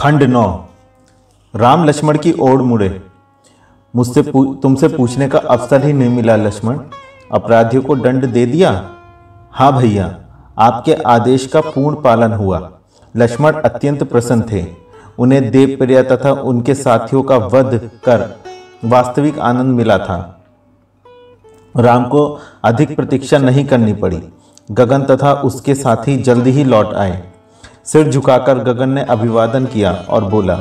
खंड नौ। राम लक्ष्मण की ओर मुड़े। मुझसे पू, तुमसे पूछने का अवसर ही नहीं मिला लक्ष्मण। अपराधियों को दंड दे दिया? हाँ भैया आपके आदेश का पूर्ण पालन हुआ। लक्ष्मण अत्यंत प्रसन्न थे। उन्हें देवप्रिया तथा उनके साथियों का वध कर वास्तविक आनंद मिला था। राम को अधिक प्रतीक्षा नहीं करनी पड़ी। गगन तथा उसके साथी जल्दी ही लौट आए। सिर झुकाकर गगन ने अभिवादन किया और बोला,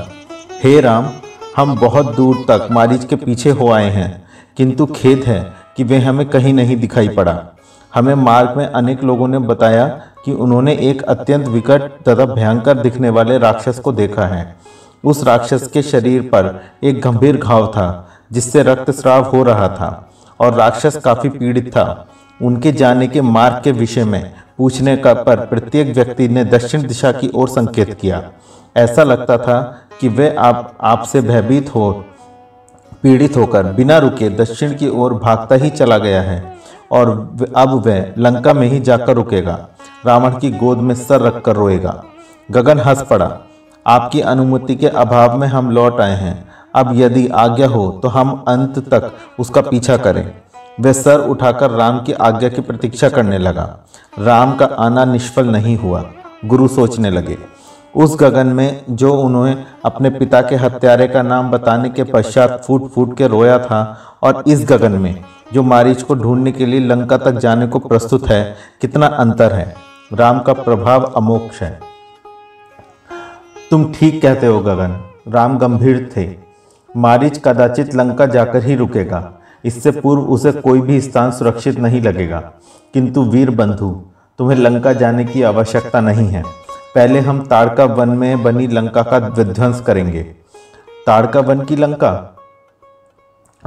हे राम, हम बहुत दूर तक मारीच के पीछे हो आए हैं, किंतु खेद है कि वे हमें कहीं नहीं दिखाई पड़ा। हमें मार्ग में अनेक लोगों ने बताया कि उन्होंने एक अत्यंत विकट तथा भयंकर दिखने वाले राक्षस को देखा है। उस राक्षस के शरीर पर एक गंभीर घाव था, जिससे रक्तस्राव हो रहा था, और राक्षस काफ़ी पीड़ित था। उनके जाने के मार्ग के विषय में पूछने का पर प्रत्येक व्यक्ति ने दक्षिण दिशा की ओर संकेत किया। ऐसा लगता था कि वे आप, आपसे भयभीत हो, पीड़ित होकर बिना रुके दक्षिण की ओर भागता ही चला गया है और अब वह लंका में ही जाकर रुकेगा। रावण की गोद में सर रखकर रोएगा। गगन हंस पड़ा, आपकी अनुमति के अभाव में हम लौट आए हैं। अब यदि आज्ञा हो तो हम अंत तक उसका पीछा करें। वह सर उठाकर राम की आज्ञा की प्रतीक्षा करने लगा। राम का आना निष्फल नहीं हुआ। गुरु सोचने लगे। उस गगन में जो उन्होंने अपने पिता के हत्यारे का नाम बताने के पश्चात फूट फूट के रोया था और इस गगन में, जो मारीच को ढूँढने के लिए लंका तक जाने को प्रस्तुत है, कितना अंतर है। राम का प्रभाव अमोक्ष है। तुम ठीक कहते हो गगन। राम गंभीर थे। मारीच कदाचित लंका जाकर ही रुकेगा। इससे पूर्व उसे कोई भी स्थान सुरक्षित नहीं लगेगा। किंतु वीर बंधु, तुम्हें लंका जाने की आवश्यकता नहीं है। पहले हम ताड़का वन में बनी लंका का विध्वंस करेंगे। ताड़का वन की लंका?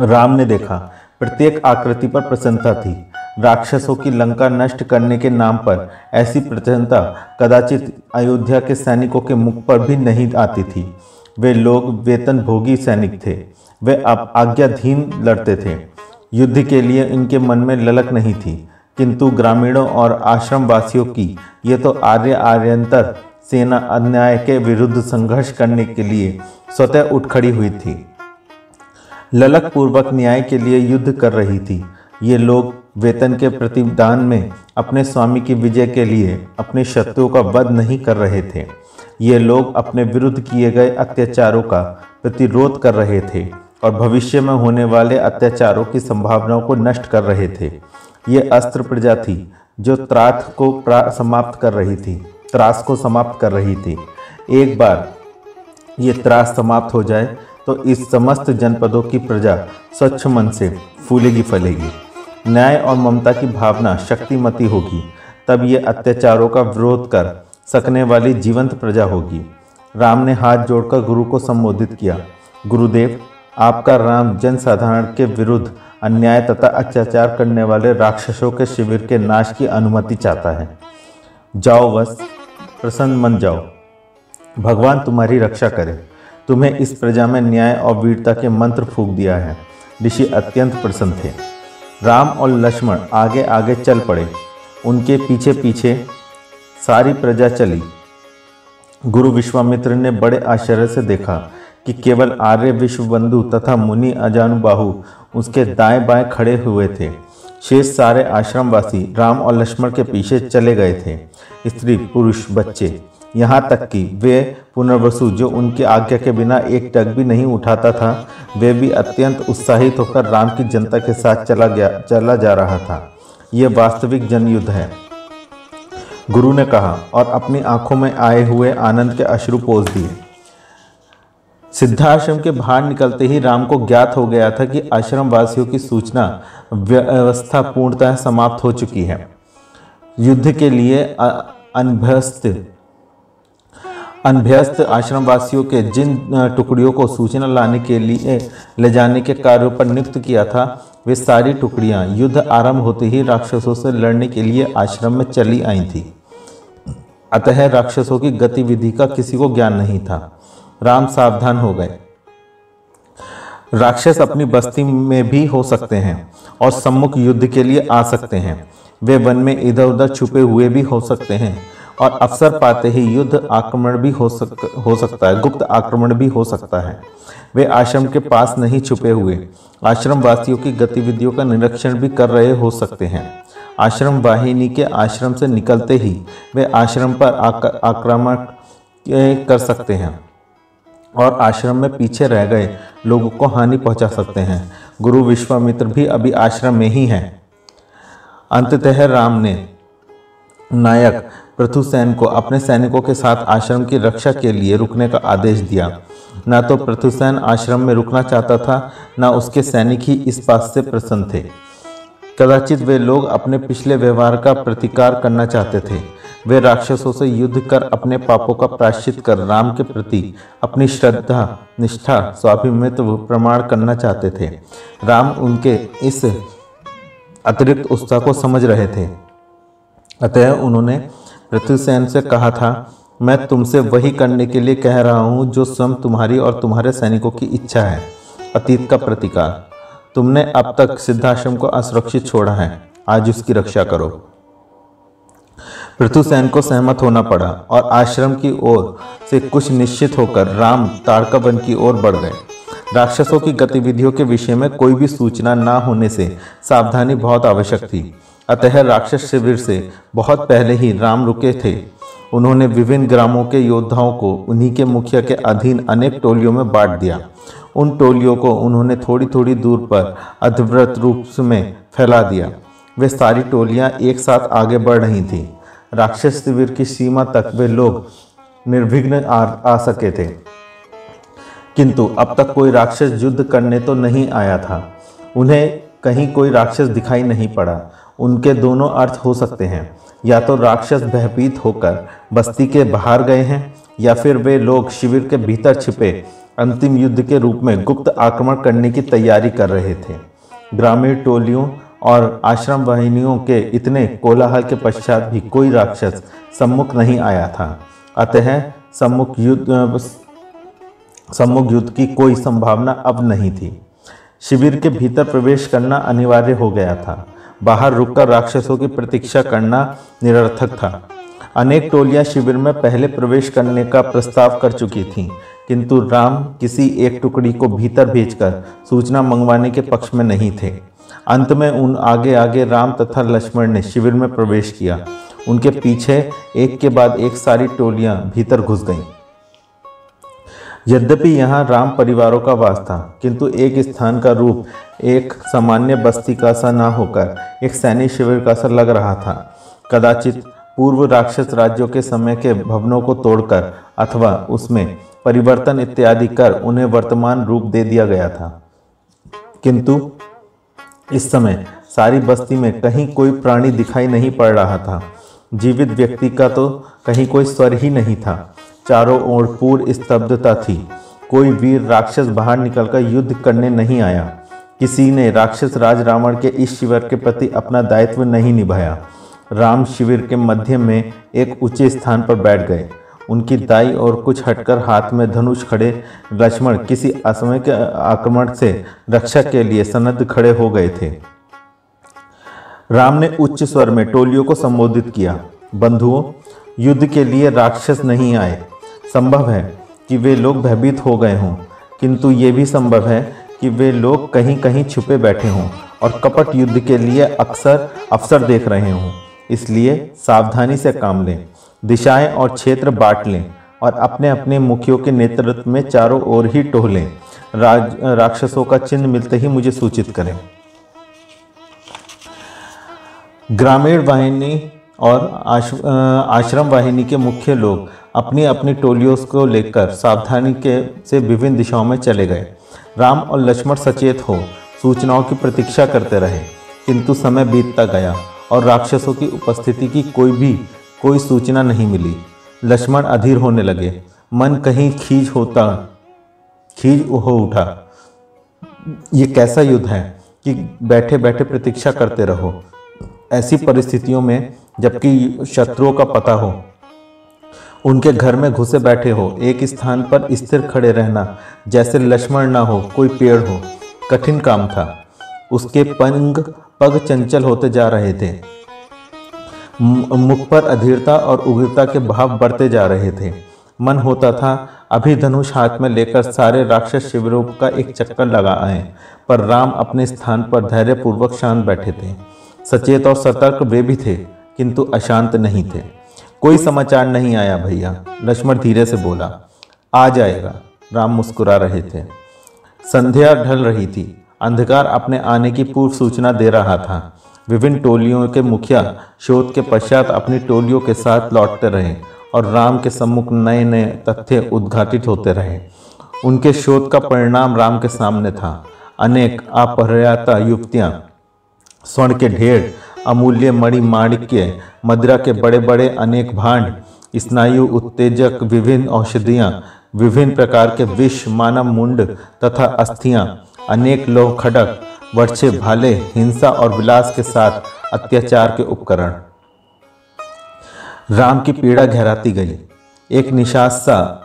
राम ने देखा, प्रत्येक आकृति पर प्रसन्नता थी। राक्षसों की लंका नष्ट करने के नाम पर ऐसी प्रसन्नता कदाचित अयोध्या के सैनिकों के मुख पर भी नहीं आती थी। वे लोग वेतन भोगी सैनिक थे। वे आज्ञाधीन लड़ते थे। युद्ध के लिए इनके मन में ललक नहीं थी, किंतु ग्रामीणों और आश्रम वासियों की ये तो आर्य आर्यंतर सेना अन्याय के विरुद्ध संघर्ष करने के लिए स्वतः उठ खड़ी हुई थी। ललक पूर्वक न्याय के लिए युद्ध कर रही थी। ये लोग वेतन के प्रतिदान में अपने स्वामी की विजय के लिए अपने शत्रुओं का वध नहीं कर रहे थे। ये लोग अपने विरुद्ध किए गए अत्याचारों का प्रतिरोध कर रहे थे। और भविष्य में होने वाले अत्याचारों की संभावनाओं को नष्ट कर रहे थे। ये अस्त्र प्रजा थी, जो त्राथ को समाप्त कर रही थी, त्रास को समाप्त कर रही थी। एक बार ये त्रास समाप्त हो जाए तो इस समस्त जनपदों की प्रजा स्वच्छ मन से फूलेगी फलेगी। न्याय और ममता की भावना शक्तिमती होगी। तब ये अत्याचारों का विरोध कर सकने वाली जीवंत प्रजा होगी। राम ने हाथ जोड़कर गुरु को संबोधित किया। गुरुदेव आपका राम जनसाधारण के विरुद्ध अन्याय तथा अत्याचार करने वाले राक्षसों के शिविर के नाश की अनुमति चाहता है। जाओ बस, प्रसन्न मन जाओ। भगवान तुम्हारी रक्षा करे। तुम्हें इस प्रजा में न्याय और वीरता के मंत्र फूक दिया है। ऋषि अत्यंत प्रसन्न थे। राम और लक्ष्मण आगे आगे चल पड़े। उनके पीछे पीछे सारी प्रजा चली। गुरु विश्वामित्र ने बड़े आश्चर्य से देखा कि केवल आर्य विश्व बंधु तथा मुनि अजानुबाहु उसके दाएँ बाएँ खड़े हुए थे। शेष सारे आश्रमवासी राम और लक्ष्मण के पीछे चले गए थे। स्त्री, पुरुष, बच्चे, यहाँ तक कि वे पुनर्वसु जो उनकी आज्ञा के बिना एक टक भी नहीं उठाता था, वे भी अत्यंत उत्साहित होकर राम की जनता के साथ चला गया, चला जा रहा था। यह वास्तविक जनयुद्ध है। गुरु ने कहा, और अपनी आँखों में आए हुए आनंद के अश्रु पोष दिए। सिद्धाश्रम के बाहर निकलते ही राम को ज्ञात हो गया था कि आश्रम वासियों की सूचना व्यवस्था पूर्णतः समाप्त हो चुकी है। युद्ध के लिए अनभ्यस्त अनभ्यस्त आश्रम वासियों के जिन टुकड़ियों को सूचना लाने के लिए, ले जाने के कार्यों पर नियुक्त किया था, वे सारी टुकड़ियाँ युद्ध आरंभ होते ही राक्षसों से लड़ने के लिए आश्रम में चली आई थी। अतः राक्षसों की गतिविधि का किसी को ज्ञान नहीं था। राम सावधान हो गए। राक्षस अपनी बस्ती में भी हो सकते हैं और सम्मुख युद्ध के लिए आ सकते हैं। वे वन में इधर उधर छुपे हुए भी हो सकते हैं और अवसर पाते ही युद्ध आक्रमण भी हो सक, हो सकता है, गुप्त आक्रमण भी हो सकता है। वे आश्रम के पास नहीं छुपे हुए आश्रम वासियों की गतिविधियों का निरीक्षण भी कर रहे हो सकते हैं। आश्रम वाहिनी के आश्रम से निकलते ही वे आश्रम पर आक्रमण कर सकते हैं। और आश्रम में पीछे रह गए। लोगों को हानि पहुँचा सकते हैं। गुरु विश्वामित्र भी अभी आश्रम में ही हैं। अंततः राम ने नायक पृथुसेन को अपने सैनिकों के साथ आश्रम की रक्षा के लिए रुकने का आदेश दिया। न तो पृथुसेन आश्रम में रुकना चाहता था, न उसके सैनिक ही इस बात से प्रसन्न थे। कदाचित वे लोग अपने पिछले व्यवहार का प्रतिकार करना चाहते थे। वे राक्षसों से युद्ध कर अपने पापों का प्राश्चित कर राम के प्रति अपनी श्रद्धा, निष्ठा स्वाभिमित्व प्रमाण करना चाहते थे। राम उनके इस अतिरिक्त उत्साह को समझ रहे थे। अतः उन्होंने पृथ्वीसेन से कहा था, मैं तुमसे वही करने के लिए कह रहा हूँ जो स्वयं तुम्हारी और तुम्हारे सैनिकों की इच्छा है, अतीत का प्रतिकार। तुमने अब तक सिद्धाश्रम को असुरक्षित छोड़ा है। आज उसकी रक्षा करो। पृथुसेन को सहमत होना पड़ा और आश्रम की ओर से कुछ निश्चित होकर राम ताड़का वन की ओर बढ़ गए। राक्षसों की गतिविधियों के विषय में कोई भी सूचना न होने से सावधानी बहुत आवश्यक थी। अतः राक्षस शिविर से बहुत पहले ही राम रुके थे। उन्होंने विभिन्न ग्रामों के योद्धाओं को उन्हीं के मुखिया के अधीन अनेक टोलियों में बांट दिया। उन टोलियों को उन्होंने थोड़ी थोड़ी दूर पर अधव्रत रूप में फैला दिया। वे सारी टोलियाँ एक साथ आगे बढ़ रही थीं। राक्षस शिविर की सीमा तक वे लोग निर्विघ्न आ, आ सके थे। किंतु अब तक कोई राक्षस युद्ध करने तो नहीं आया था। उन्हें कहीं कोई राक्षस दिखाई नहीं पड़ा। उनके दोनों अर्थ हो सकते हैं। या तो राक्षस भयभीत होकर बस्ती के बाहर गए हैं या फिर वे लोग शिविर के भीतर छिपे अंतिम युद्ध के रूप में गुप्त आक्रमण करने की तैयारी कर रहे थे। ग्रामीण टोलियों और आश्रम वाहिनियों के इतने कोलाहल के पश्चात भी कोई राक्षस सम्मुख नहीं आया था। अतः सम्मुख युद्ध सम्मुख युद्ध की कोई संभावना अब नहीं थी। शिविर के भीतर प्रवेश करना अनिवार्य हो गया था। बाहर रुककर राक्षसों की प्रतीक्षा करना निरर्थक था। अनेक टोलियाँ शिविर में पहले प्रवेश करने का प्रस्ताव कर चुकी थीं, किंतु राम किसी एक टुकड़ी को भीतर भेजकर सूचना मंगवाने के पक्ष में नहीं थे। अंत में उन आगे आगे राम तथा लक्ष्मण ने शिविर में प्रवेश किया। उनके पीछे एक के बाद एक सारी टोलियाँ भीतर घुस गईं। यद्यपि यहाँ राम परिवारों का वास था, किंतु एक स्थान का रूप, एक सामान्य बस्ती का सा न होकर, एक सैनिक शिविर का सा लग रहा था। कदाचित पूर्व राक्षस राज्यों के समय के भवनों को तोड़कर, अथवा उसमें परिवर्तन इत्यादि कर उन्हें वर्तमान रूप दे दिया गया था। किंतु इस समय सारी बस्ती में कहीं कोई प्राणी दिखाई नहीं पड़ रहा था। जीवित व्यक्ति का तो कहीं कोई स्वर ही नहीं था। चारों ओर पूर्ण स्तब्धता थी। कोई वीर राक्षस बाहर निकलकर युद्ध करने नहीं आया। किसी ने राक्षस राज रावण के इस शिविर के प्रति अपना दायित्व नहीं निभाया। राम शिविर के मध्य में एक ऊँचे स्थान पर बैठ गए। उनकी दाई और कुछ हटकर हाथ में धनुष खड़े, लक्ष्मण किसी असमय के आक्रमण से रक्षा के लिए सनद खड़े हो गए थे। राम ने उच्च स्वर में टोलियों को संबोधित किया, बंधुओं, युद्ध के लिए राक्षस नहीं आए। संभव है कि वे लोग भयभीत हो गए हों, किंतु ये भी संभव है कि वे लोग कहीं कहीं छुपे बैठे हों और कपट युद्ध के लिए अक्सर अवसर देख रहे हों, इसलिए सावधानी से काम लें। दिशाएँ और क्षेत्र बांट लें और अपने अपने मुखियों के नेतृत्व में चारों ओर ही टोलें। राज राक्षसों का चिन्ह मिलते ही मुझे सूचित करें। ग्रामीण वाहिनी और आश, आश्रम वाहिनी के मुख्य लोग अपनी अपनी टोलियों को लेकर सावधानी के से विभिन्न दिशाओं में चले गए। राम और लक्ष्मण सचेत हो सूचनाओं की प्रतीक्षा करते रहे किंतु समय बीतता गया और राक्षसों की उपस्थिति की कोई भी कोई सूचना नहीं मिली। लक्ष्मण अधीर होने लगे। मन कहीं खींच होता खींच हो उठा। ये कैसा युद्ध है कि बैठे बैठे प्रतीक्षा करते रहो। ऐसी परिस्थितियों में जबकि शत्रुओं का पता हो। उनके घर में घुसे बैठे हो। एक स्थान पर स्थिर खड़े रहना, जैसे लक्ष्मण ना हो, कोई पेड़ हो। कठिन काम था। उसके पंग, पग चंचल होते जा रहे थे। मुख पर अधीरता और उग्रता के भाव बढ़ते जा रहे थे। मन होता था, अभी धनुष हाथ में लेकर सारे राक्षस शिविरों का एक चक्कर लगा आए, पर राम अपने स्थान पर धैर्यपूर्वक शांत बैठे थे। सचेत और सतर्क वे भी थे, किंतु अशांत नहीं थे। कोई समाचार नहीं आया भैया, लक्ष्मण धीरे से बोला, आ जाएगा। राम मुस्कुरा रहे थे। संध्या ढल रही थी, अंधकार अपने आने की पूर्व सूचना दे रहा था। विभिन्न टोलियों के मुखिया शोध के पश्चात अपनी टोलियों के साथ लौटते रहे और राम के सम्मुख नए नए तथ्य उद्घाटित होते रहे। उनके शोध का परिणाम राम के सामने था। अनेक अपहर्याता युक्तियाँ स्वर्ण के ढेर, अमूल्य मणि माणिक्य, मदिरा के बड़े बड़े अनेक भांड, स्नायु उत्तेजक विभिन्न औषधियाँ, विभिन्न प्रकार के विष, मानव मुंड तथा अस्थियाँ, अनेक लोह खड़क वर्षे भाले, हिंसा और विलास के साथ अत्याचार के उपकरण। राम की पीड़ा गहराती गई। एक निशास्ता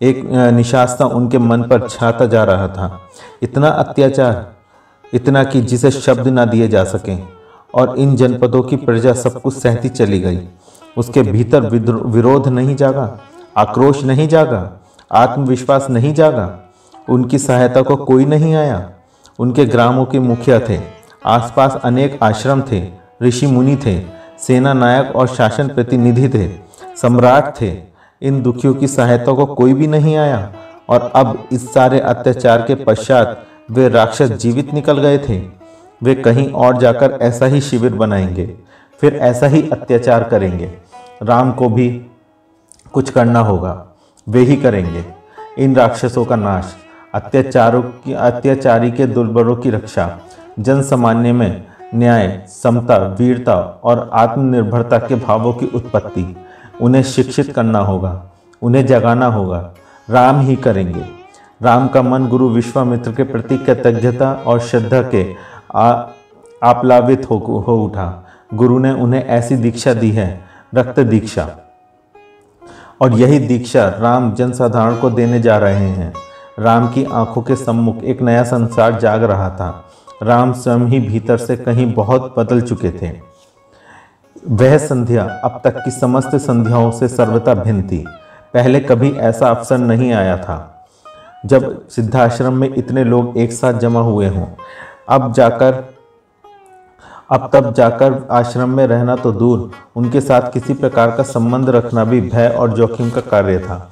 एक निशास्ता उनके मन पर छाता जा रहा था। इतना अत्याचार, इतना कि जिसे शब्द ना दिए जा सकें, और इन जनपदों की प्रजा सब कुछ सहती चली गई। उसके भीतर विरोध नहीं जागा, आक्रोश नहीं जागा, आत्मविश्वास नहीं जागा। उनकी सहायता को कोई नहीं आया। उनके ग्रामों के मुखिया थे। आसपास अनेक आश्रम थे, ऋषि मुनि थे, सेना नायक और शासन प्रतिनिधि थे, सम्राट थे। इन दुखियों की सहायता को कोई भी नहीं आया और अब इस सारे अत्याचार के पश्चात वे राक्षस जीवित निकल गए थे। वे कहीं और जाकर ऐसा ही शिविर बनाएँगे, फिर ऐसा ही अत्याचार करेंगे। राम को भी कुछ करना होगा, वे ही करेंगे। इन राक्षसों का नाश। अत्याचारों की अत्याचारी के दुर्बलों की रक्षा जन सामान्य में न्याय समता वीरता और आत्मनिर्भरता के भावों की उत्पत्ति। उन्हें शिक्षित करना होगा उन्हें जगाना होगा राम ही करेंगे। राम का मन गुरु विश्वामित्र के प्रति कृतज्ञता और श्रद्धा के आप्लावित हो, हो उठा। गुरु ने उन्हें ऐसी दीक्षा दी है रक्त दीक्षा। और यही दीक्षा राम जनसाधारण को देने जा रहे हैं। राम की आँखों के सम्मुख एक नया संसार जाग रहा था। राम स्वयं ही भीतर से कहीं बहुत बदल चुके थे। वह संध्या अब तक की समस्त संध्याओं से सर्वथा भिन्न थी। पहले कभी ऐसा अवसर नहीं आया था। जब सिद्धाश्रम में इतने लोग एक साथ जमा हुए हों, अब जाकर, अब तब जाकर आश्रम में रहना तो दूर। उनके साथ किसी प्रकार का संबंध रखना भी भय और जोखिम का कार्य था।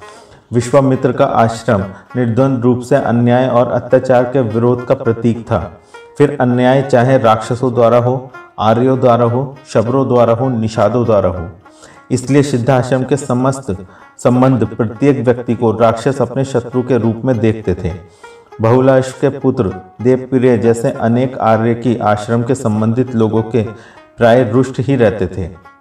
विश्वामित्र का आश्रम निर्द्वंद रूप से अन्याय और अत्याचार के विरोध का प्रतीक था। फिर अन्याय चाहे राक्षसों द्वारा हो, आर्यों द्वारा हो, शबरों द्वारा हो, निषादों द्वारा हो। इसलिए सिद्धाश्रम के समस्त संबंध प्रत्येक व्यक्ति को राक्षस अपने शत्रु के रूप में देखते थे। बहुलाश के पुत्र देवप्रिय जैसे अनेक आर्य की आश्रम के संबंधित लोगों के प्राय रुष्ट ही रहते थे।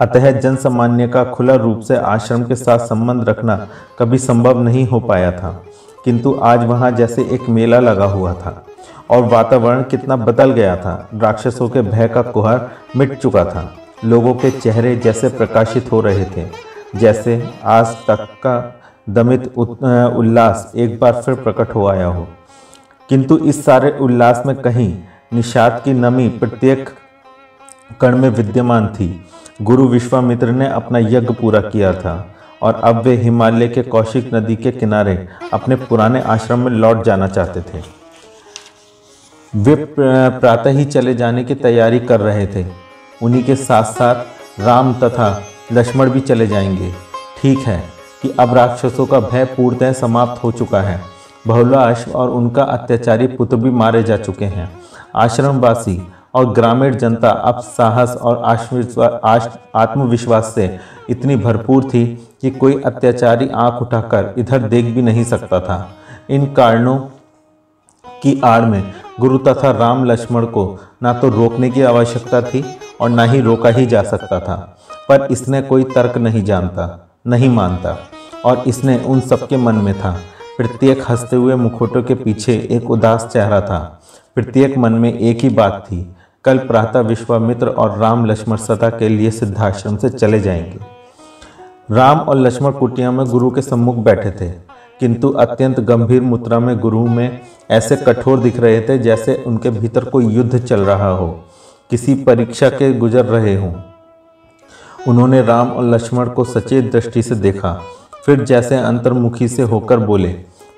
अतः जन सामान्य का खुला रूप से आश्रम के साथ संबंध रखना कभी संभव नहीं हो पाया था। किंतु आज वहाँ जैसे एक मेला लगा हुआ था और वातावरण कितना बदल गया था। राक्षसों के भय का कुहर मिट चुका था। लोगों के चेहरे जैसे प्रकाशित हो रहे थे, जैसे आज तक का दमित उल्लास एक बार फिर प्रकट हो आया हो। किंतु इस सारे उल्लास में कहीं निषाद की नमी प्रत्येक कण में विद्यमान थी। गुरु विश्वामित्र ने अपना यज्ञ पूरा किया था और अब वे हिमालय के कौशिक नदी के किनारे अपने पुराने आश्रम में लौट जाना चाहते थे। वे प्रातः ही चले जाने की तैयारी कर रहे थे। उन्हीं के साथ साथ राम तथा लक्ष्मण भी चले जाएँगे। ठीक है कि अब राक्षसों का भय पूर्णतः समाप्त हो चुका है। बहुलाश और उनका अत्याचारी पुत्र भी मारे जा चुके हैं। आश्रमवासी और ग्रामीण जनता अब साहस और आत्मविश्वास से इतनी भरपूर थी कि कोई अत्याचारी आँख उठाकर इधर देख भी नहीं सकता था। इन कारणों की आड़ में गुरु तथा राम लक्ष्मण को ना तो रोकने की आवश्यकता थी और ना ही रोका ही जा सकता था। पर इसने कोई तर्क नहीं जानता, नहीं मानता और इसने उन सबके मन में था। प्रत्येक हँसते हुए मुखोटों के पीछे एक उदास चेहरा था। प्रत्येक मन में एक ही बात थी कल प्रातः विश्वामित्र और राम लक्ष्मण सदा के लिए सिद्धाश्रम से चले जाएँगे। राम और लक्ष्मण कुटिया में गुरु के सम्मुख बैठे थे, किंतु अत्यंत गंभीर मुद्रा में गुरु में ऐसे कठोर दिख रहे थे जैसे उनके भीतर कोई युद्ध चल रहा हो, किसी परीक्षा के गुजर रहे हों। उन्होंने राम और लक्ष्मण को सचेत दृष्टि से देखा, फिर जैसे अंतर्मुखी से होकर बोले,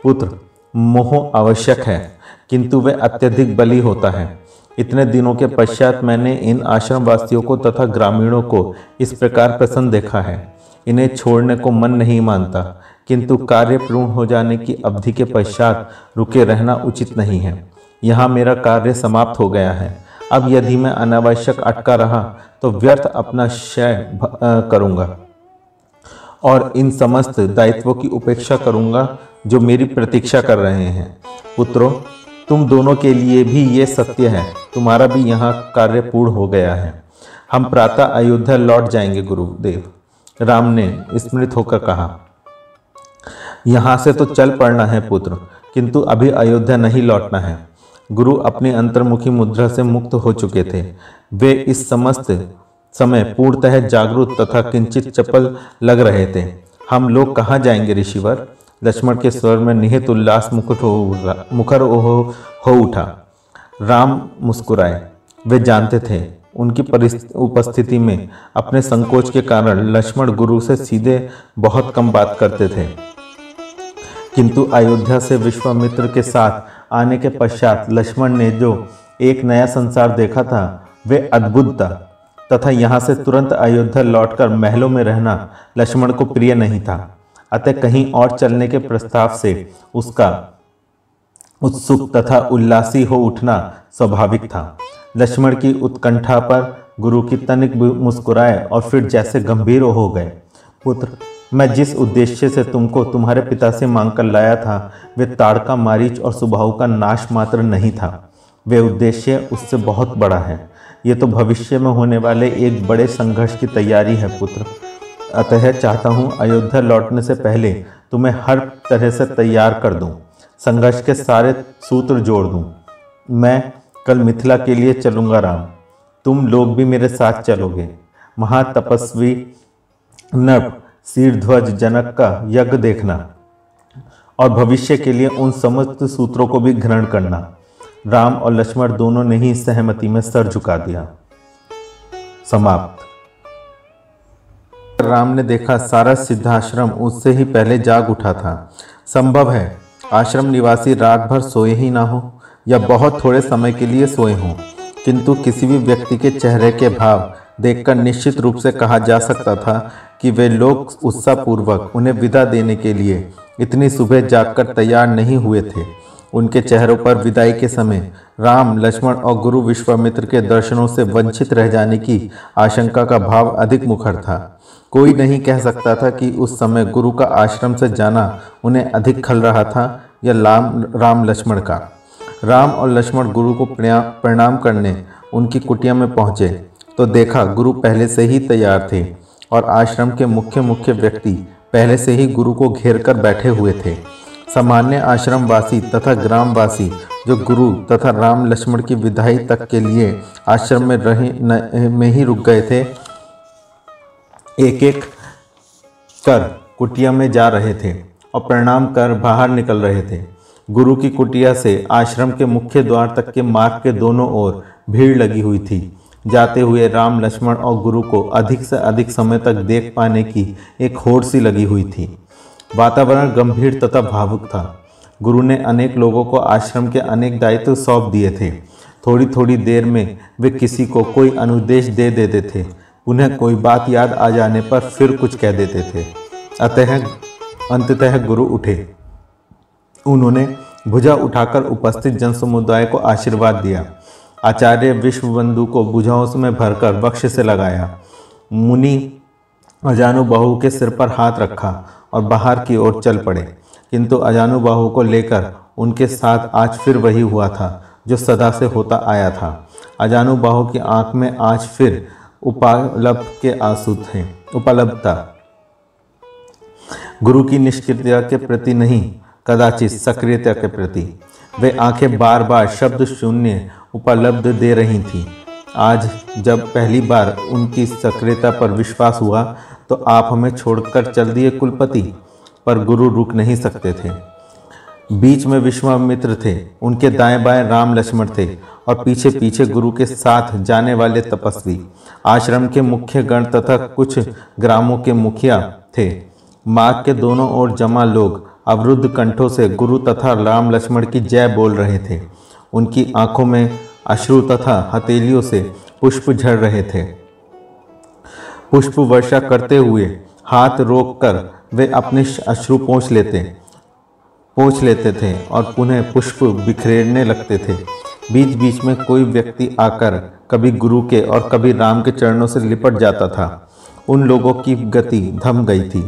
पुत्र, मोह आवश्यक है, किंतु वह अत्यधिक बली होता है। इतने दिनों के पश्चात मैंने इन आश्रम वासियों को तथा ग्रामीणों को इस प्रकार प्रसन्न देखा है। इन्हें छोड़ने को मन नहीं मानता, किंतु कार्य पूर्ण हो जाने की अवधि के पश्चात रुके रहना उचित नहीं है। यहाँ मेरा कार्य समाप्त हो गया है। अब यदि मैं अनावश्यक अटका रहा तो व्यर्थ अपना क्षय करूँगा। और इन समस्त दायित्वों की उपेक्षा करूँगा, जो मेरी प्रतीक्षा कर रहे हैं। पुत्रों तुम दोनों के लिए भी ये सत्य है। तुम्हारा भी यहाँ कार्य पूर्ण हो गया है। हम प्रातः अयोध्या लौट जाएँगे, गुरुदेव। राम ने स्मृत होकर कहा, यहाँ से तो चल पड़ना है पुत्र, किंतु अभी अयोध्या नहीं लौटना है। गुरु अपनी अंतर्मुखी मुद्रा से मुक्त हो चुके थे। वे इस समस्त समय पूर्णतः जागरूक तथा किंचित चपल लग रहे थे। हम लोग कहाँ जाएँगे, ऋषिवर? लक्ष्मण के स्वर में निहित उल्लास मुकुट हो मुखर हो, हो उठा। राम मुस्कुराए। वे जानते थे उनकी उपस्थिति में अपने संकोच के कारण लक्ष्मण गुरु से सीधे बहुत कम बात करते थे। किंतु अयोध्या से विश्वामित्र के साथ आने के पश्चात लक्ष्मण ने जो एक नया संसार देखा था वे अद्भुत था। तथा यहाँ से तुरंत अयोध्या लौटकर महलों में रहना लक्ष्मण को प्रिय नहीं था। अतः कहीं और चलने के प्रस्ताव से उसका उत्सुक तथा उल्लासी हो उठना स्वाभाविक था। लक्ष्मण की उत्कंठा पर गुरु की तनिक मुस्कुराए और फिर जैसे गंभीर हो गए। पुत्र मैं जिस उद्देश्य से तुमको तुम्हारे पिता से मांग कर लाया था वे ताड़का मारीच और सुभाव का नाश मात्र नहीं था। वे उद्देश्य उससे बहुत बड़ा है। ये तो भविष्य में होने वाले एक बड़े संघर्ष की तैयारी है पुत्र। अतः चाहता हूँ अयोध्या लौटने से पहले तुम्हें हर तरह से तैयार कर दूँ। संघर्ष के सारे सूत्र जोड़ दूँ। मैं कल मिथिला के लिए चलूँगा राम। तुम लोग भी मेरे साथ चलोगे। महातपस्वी नप शीरध्वज जनक का यज्ञ देखना और भविष्य के लिए उन समस्त सूत्रों को भी ग्रहण करना। राम और लक्ष्मण दोनों ने ही सहमति में सर झुका दिया। समाप्त। राम ने देखा सारा सिद्धाश्रम उससे ही पहले जाग उठा था। संभव है, आश्रम निवासी रात भर सोए ही ना हो, या बहुत थोड़े समय के लिए सोए हों। किंतु किसी भी व्यक्ति के चेहरे के भाव देखकर निश्चित रूप से कहा जा सकता था कि वे लोग उत्साहपूर्वक उन्हें विदा देने के लिए इतनी सुबह जागकर तैयार नहीं हुए थे। उनके चेहरों पर विदाई के समय राम लक्ष्मण और गुरु विश्वामित्र के दर्शनों से वंचित रह जाने की आशंका का भाव अधिक मुखर था। कोई नहीं कह सकता था कि उस समय गुरु का आश्रम से जाना उन्हें अधिक खल रहा था या राम राम लक्ष्मण का। राम और लक्ष्मण गुरु को प्रणाम करने उनकी कुटिया में पहुँचे तो देखा गुरु पहले से ही तैयार थे और आश्रम के मुख्य मुख्य व्यक्ति पहले से ही गुरु को घेर कर बैठे हुए थे। सामान्य आश्रमवासी तथा ग्रामवासी जो गुरु तथा राम लक्ष्मण की विदाई तक के लिए आश्रम में रहे न, में ही रुक गए थे एक एक कर कुटिया में जा रहे थे और प्रणाम कर बाहर निकल रहे थे। गुरु की कुटिया से आश्रम के मुख्य द्वार तक के मार्ग के दोनों ओर भीड़ लगी हुई थी। जाते हुए राम लक्ष्मण और गुरु को अधिक से अधिक समय तक देख पाने की एक होड़ सी लगी हुई थी। वातावरण गंभीर तथा भावुक था। गुरु ने अनेक लोगों को आश्रम के अनेक दायित्व सौंप दिए थे। थोड़ी थोड़ी देर में वे किसी को कोई अनुदेश दे देते थे। उन्हें कोई बात याद आ जाने पर फिर कुछ कह देते थे। अतः अंततः गुरु उठे। उन्होंने भुजा उठाकर उपस्थित जन समुदाय को आशीर्वाद दिया। आचार्य विश्वबंधु को भुजाओं में भरकर वक्ष से लगाया। मुनि अजानुबाहु के सिर पर हाथ रखा। और बाहर की ओर चल पड़े। किंतु अजानुबाहु को लेकर उनके साथ आज फिर वही हुआ था, जो सदा से होता आया था। अजानुबाहु की आँख में आज फिर उपलब्ध के आँसू थे। उपलब्धता गुरु की निष्क्रियता के प्रति नहीं, कदाचित सक्रियता के प्रति। वे आँखें बार बार शब्द शून्य उपलब्ध दे रही थीं। आज जब पहली बार उनकी सक्रियता पर विश्वास हुआ तो आप हमें छोड़कर चल दिए कुलपति, पर गुरु रुक नहीं सकते थे। बीच में विश्वामित्र थे, उनके दाएँ बाएँ राम लक्ष्मण थे, और पीछे पीछे गुरु के साथ जाने वाले तपस्वी। आश्रम के मुख्य गण तथा कुछ ग्रामों के मुखिया थे। मार्ग के दोनों ओर जमा लोग अवरुद्ध कंठों से गुरु तथा राम लक्ष्मण की जय बोल रहे थे। उनकी आँखों में अश्रु तथा हथेलियों से पुष्प झड़ रहे थे। पुष्प वर्षा करते हुए हाथ रोककर वे अपने अश्रु पहुँच लेते पहुँच लेते थे और पुनः पुष्प बिखरेरने लगते थे। बीच बीच में कोई व्यक्ति आकर कभी गुरु के और कभी राम के चरणों से लिपट जाता था। उन लोगों की गति थम गई थी।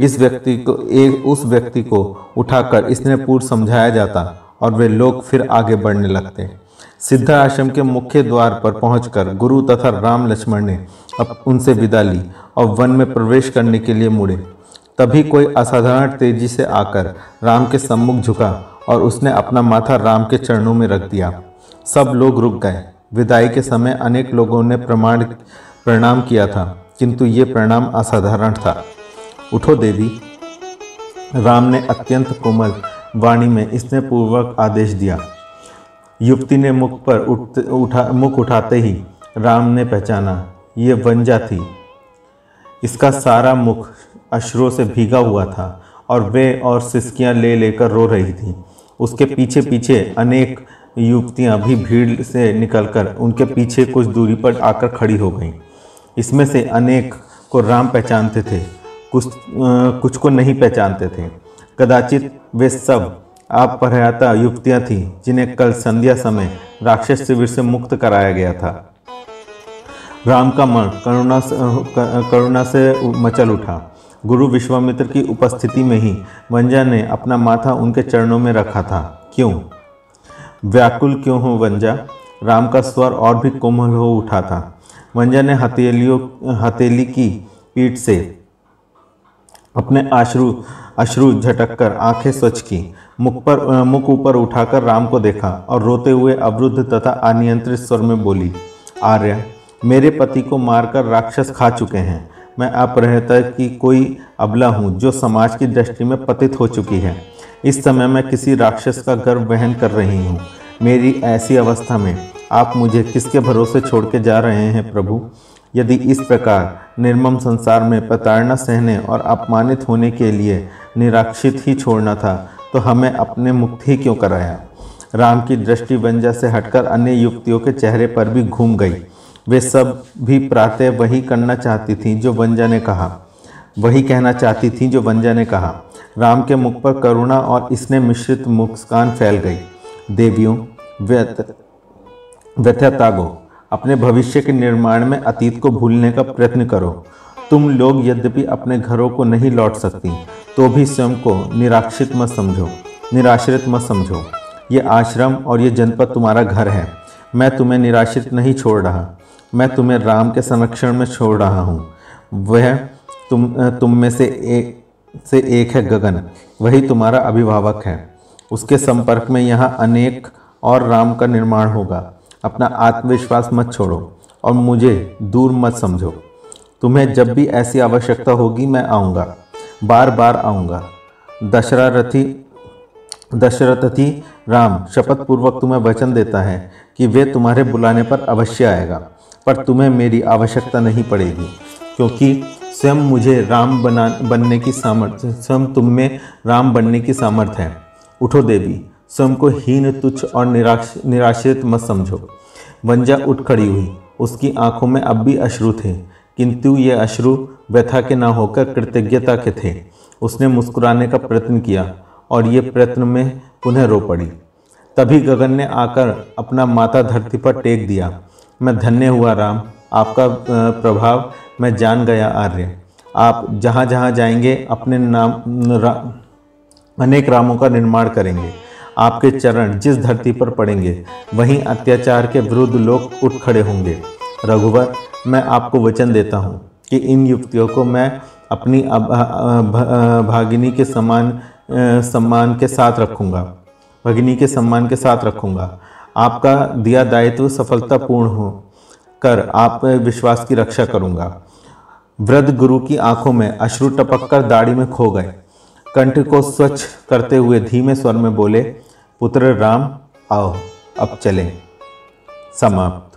इस व्यक्ति को एक उस व्यक्ति को उठाकर इसने पूर्व समझाया जाता और वे लोग फिर आगे बढ़ने लगते। सिद्धा आश्रम के मुख्य द्वार पर पहुंचकर गुरु तथा राम लक्ष्मण ने अब उनसे विदा ली और वन में प्रवेश करने के लिए मुड़े। तभी कोई असाधारण तेज़ी से आकर राम के सम्मुख झुका और उसने अपना माथा राम के चरणों में रख दिया। सब लोग रुक गए। विदाई के समय अनेक लोगों ने प्रमाण प्रणाम किया था, किंतु ये प्रणाम असाधारण था। उठो देवी। राम ने अत्यंत कोमल वाणी में इसने पूर्वक आदेश दिया। युवती ने मुख पर उठ, उठा, मुख उठाते ही राम ने पहचाना, ये वंजा थी। इसका सारा मुख अश्रुओं से भीगा हुआ था और वे और सिसकियाँ ले लेकर रो रही थी। उसके पीछे पीछे अनेक युवतियाँ भी भीड़ से निकलकर उनके पीछे कुछ दूरी पर आकर खड़ी हो गईं। इसमें से अनेक को राम पहचानते थे, कुछ कुछ को नहीं पहचानते थे। कदाचित वे सब आप परहता युक्तियाँ थीं, जिन्हें कल संध्या समय राक्षस शिविर से मुक्त कराया गया था। राम का मन करुणा से करुणा से मचल उठा। गुरु विश्वामित्र की उपस्थिति में ही वंजा ने अपना माथा उनके चरणों में रखा था। क्यों? व्याकुल क्यों हो वंजा? राम का स्वर और भी कोमल हो उठा था। वंजा ने हथेलियों, हथेली की पीठ से अपने आश्रु, अश्रु झटक कर आँखें स्वच्छ की, मुख पर, मुख ऊपर उठाकर राम को देखा और रोते हुए अवरुद्ध तथा अनियंत्रित स्वर में बोली, आर्य, मेरे पति को मारकर राक्षस खा चुके हैं। मैं अपरहता की कोई अबला हूँ जो समाज की दृष्टि में पतित हो चुकी है। इस समय मैं किसी राक्षस का गर्भ वहन कर रही हूँ। मेरी ऐसी अवस्था में आप मुझे किसके भरोसे छोड़ के जा रहे हैं प्रभु? यदि इस प्रकार निर्मम संसार में प्रताड़ना सहने और अपमानित होने के लिए निराक्षित ही छोड़ना था तो हमें अपने मुक्त ही क्यों कराया? राम की दृष्टि वंजा से हटकर अन्य युक्तियों के चेहरे पर भी घूम गई। वे सब भी प्रातः वही करना चाहती थीं जो वंजा ने कहा। वही कहना चाहती थीं जो वंजा ने कहा। राम के मुख पर करुणा और इसने मिश्रित मुस्कान फैल गई। देवियों व्यथ व्यथागो अपने भविष्य के निर्माण में अतीत को भूलने का प्रयत्न करो। तुम लोग यद्यपि अपने घरों को नहीं लौट सकती तो भी स्वयं को निराश्रित मत समझो, निराश्रित मत समझो। ये आश्रम और ये जनपद तुम्हारा घर है। मैं तुम्हें निराश्रित नहीं छोड़ रहा, मैं तुम्हें राम के संरक्षण में छोड़ रहा हूँ। वह तुम तुम में से एक से एक है गगन, वही तुम्हारा अभिभावक है। उसके संपर्क में यहाँ अनेक और राम का निर्माण होगा। अपना आत्मविश्वास मत छोड़ो और मुझे दूर मत समझो। तुम्हें जब भी ऐसी आवश्यकता होगी मैं आऊँगा बार बार आऊँगा दशरथी दशरथी राम शपथ पूर्वक तुम्हें वचन देता है कि वे तुम्हारे बुलाने पर अवश्य आएगा, पर तुम्हें मेरी आवश्यकता नहीं पड़ेगी, क्योंकि स्वयं मुझे राम बना, बनने की सामर्थ्य स्वयं तुम में राम बनने की सामर्थ्य है। उठो देवी स्वयं को हीन तुच्छ और निराश निराश्रित मत समझो। वंजा उठ खड़ी हुई। उसकी आँखों में अब भी अश्रु थे। किंतु ये अश्रु व्यथा के न होकर कृतज्ञता के थे। उसने मुस्कुराने का प्रयत्न किया और ये प्रयत्न में पुनः रो पड़ी। तभी गगन ने आकर अपना माता धरती पर टेक दिया। मैं धन्य हुआ राम। आपका प्रभाव मैं जान गया आर्य। आप जहाँ जहाँ जाएँगे अपने नाम रा, अनेक रामों का निर्माण करेंगे। आपके चरण जिस धरती पर पड़ेंगे, वहीं अत्याचार के विरुद्ध लोग उठ खड़े होंगे। रघुवर, मैं आपको वचन देता हूँ कि इन युक्तियों को मैं अपनी भागिनी के समान सम्मान के साथ रखूँगा। भगिनी के सम्मान के साथ रखूँगा। आपका दिया दायित्व सफलतापूर्ण हो कर आप विश्वास की रक्षा करूँगा। वृद्ध गुरु की आँखों में अश्रु टपक कर दाढ़ी में खो गए। कंठ को स्वच्छ करते हुए धीमे स्वर में बोले पुत्र राम आओ अब चलें। समाप्त।